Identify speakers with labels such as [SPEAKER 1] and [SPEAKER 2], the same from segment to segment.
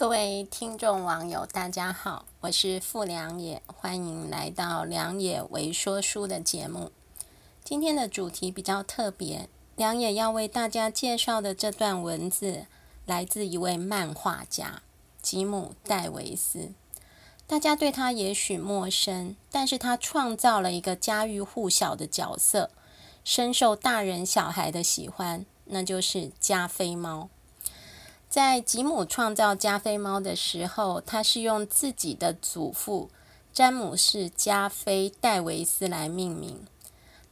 [SPEAKER 1] 各位听众网友，大家好，我是傅良野，欢迎来到良野为说书的节目。今天的主题比较特别，良野要为大家介绍的这段文字，来自一位漫画家吉姆·戴维斯。大家对他也许陌生，但是他创造了一个家喻户晓的角色，深受大人小孩的喜欢，那就是加菲猫。在吉姆创造加菲猫的时候，他是用自己的祖父詹姆士加菲戴维斯来命名。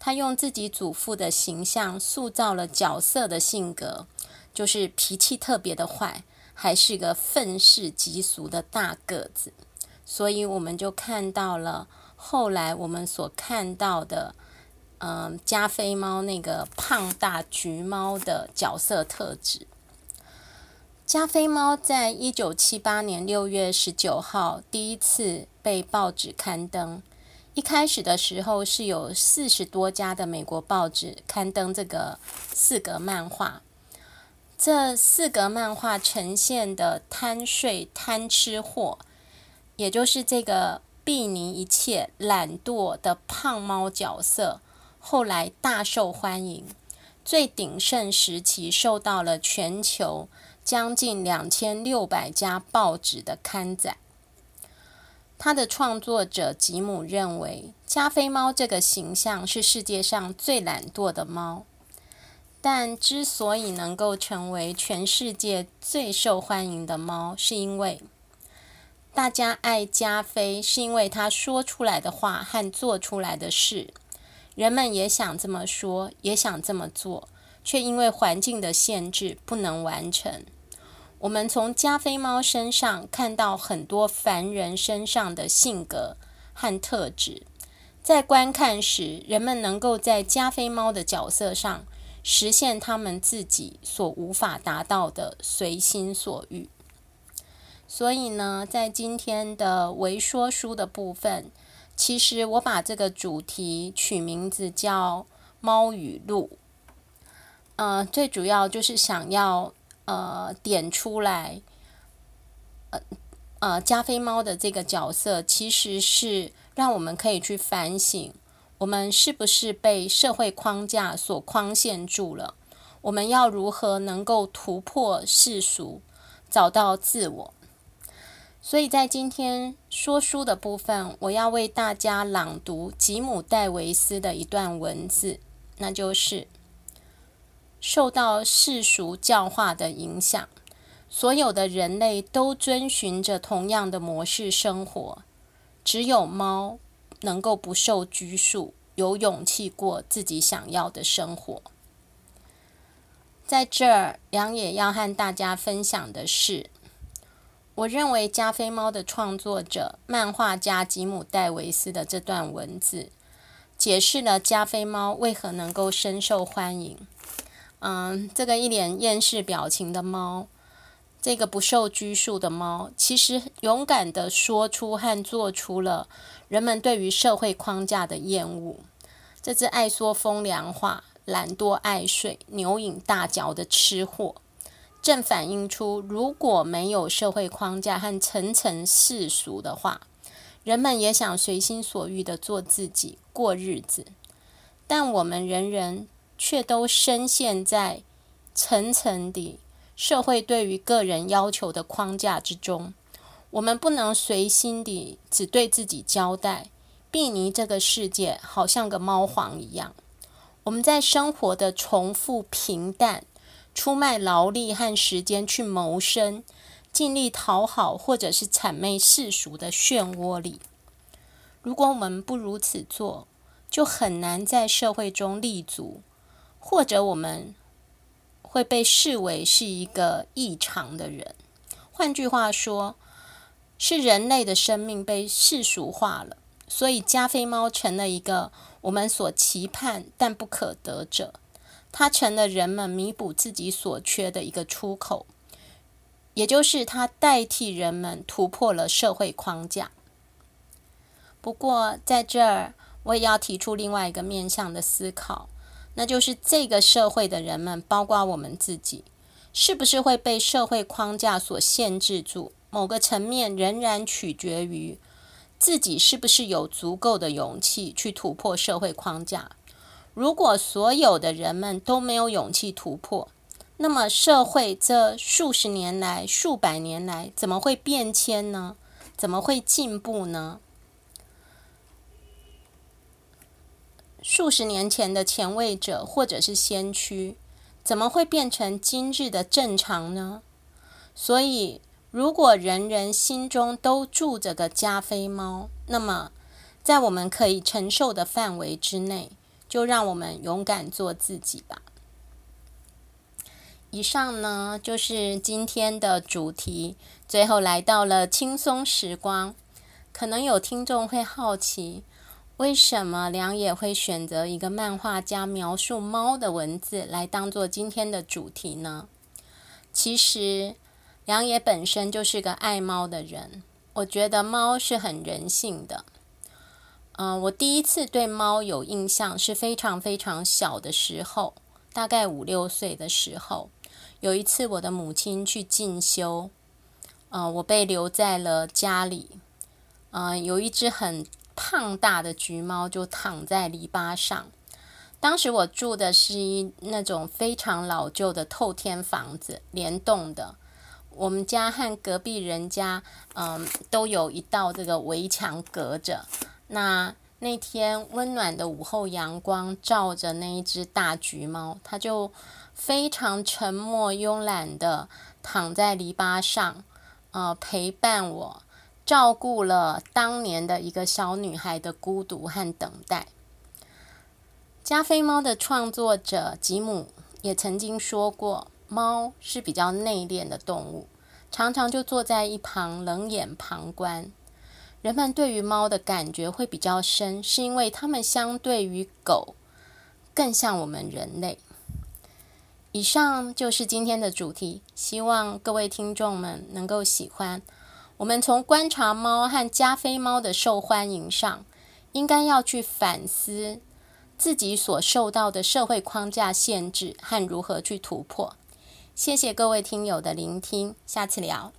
[SPEAKER 1] 他用自己祖父的形象塑造了角色的性格，就是脾气特别的坏，还是个愤世嫉俗的大个子。所以我们就看到了后来我们所看到的，嗯、加菲猫那个胖大橘猫的角色特质。加菲猫在一九七八年六月十九号第一次被报纸刊登。一开始的时候是有四十多家的美国报纸刊登这个四格漫画。这四格漫画呈现的贪睡贪吃货，也就是这个睥睨一切、懒惰的胖猫角色，后来大受欢迎。最鼎盛时期受到了全球。将近两千六百家报纸的刊载。他的创作者吉姆认为，加菲猫这个形象是世界上最懒惰的猫。但之所以能够成为全世界最受欢迎的猫，是因为大家爱加菲，是因为他说出来的话和做出来的事，人们也想这么说，也想这么做，却因为环境的限制不能完成。我们从加菲猫身上看到很多凡人身上的性格和特质，在观看时，人们能够在加菲猫的角色上实现他们自己所无法达到的随心所欲。所以呢，在今天的微说书的部分，其实我把这个主题取名字叫《猫语录》。呃，最主要就是想要。呃，点出来，呃呃，加菲猫的这个角色，其实是让我们可以去反省，我们是不是被社会框架所框限住了？我们要如何能够突破世俗，找到自我？所以在今天说书的部分，我要为大家朗读吉姆·戴维斯的一段文字，那就是。受到世俗教化的影响，所有的人类都遵循着同样的模式生活。只有猫能够不受拘束，有勇气过自己想要的生活。在这儿，良也要和大家分享的是，我认为加菲猫的创作者漫画家吉姆·戴维斯的这段文字，解释了加菲猫为何能够深受欢迎。嗯，这个一脸厌世表情的猫，这个不受拘束的猫，其实勇敢地说出和做出了人们对于社会框架的厌恶。这只爱说风凉话、懒惰爱睡、牛饮大嚼的吃货，正反映出如果没有社会框架和层层世俗的话，人们也想随心所欲地做自己、过日子。但我们人人。却都深陷在层层的社会对于个人要求的框架之中。我们不能随心地只对自己交代，睥睨这个世界，好像个猫皇一样。我们在生活的重复平淡、出卖劳力和时间去谋生、尽力讨好或者是谄媚世俗的漩涡里。如果我们不如此做，就很难在社会中立足。或者我们会被视为是一个异常的人，换句话说，是人类的生命被世俗化了，所以加菲猫成了一个我们所期盼但不可得者，它成了人们弥补自己所缺的一个出口，也就是它代替人们突破了社会框架。不过在这儿，我也要提出另外一个面向的思考。那就是这个社会的人们，包括我们自己，是不是会被社会框架所限制住，某个层面仍然取决于自己是不是有足够的勇气去突破社会框架。如果所有的人们都没有勇气突破，那么社会这数十年来、数百年来怎么会变迁呢？怎么会进步呢？数十年前的前卫者或者是先驱，怎么会变成今日的正常呢？所以，如果人人心中都住着个加菲猫，那么在我们可以承受的范围之内，就让我们勇敢做自己吧。以上呢，就是今天的主题。最后来到了轻松时光，可能有听众会好奇，为什么梁也会选择一个漫画家描述猫的文字来当做今天的主题呢？其实，梁也本身就是个爱猫的人。我觉得猫是很人性的。嗯、我第一次对猫有印象是非常非常小的时候，大概五六岁的时候。有一次，我的母亲去进修，呃，我被留在了家里。呃，有一只很胖大的橘猫就躺在篱笆上。当时我住的是一那种非常老旧的透天房子，连栋的。我们家和隔壁人家，嗯、都有一道这个围墙隔着。那那天温暖的午后阳光照着那一只大橘猫，它就。非常沉默慵懒的躺在篱笆上，呃，陪伴我，照顾了当年的一个小女孩的孤独和等待。加菲猫的创作者吉姆也曾经说过，猫是比较内敛的动物，常常就坐在一旁冷眼旁观。人们对于猫的感觉会比较深，是因为它们相对于狗更像我们人类。以上就是今天的主题，希望各位听众们能够喜欢。我们从观察猫和加菲猫的受欢迎上，应该要去反思自己所受到的社会框架限制和如何去突破。谢谢各位听友的聆听，下次聊。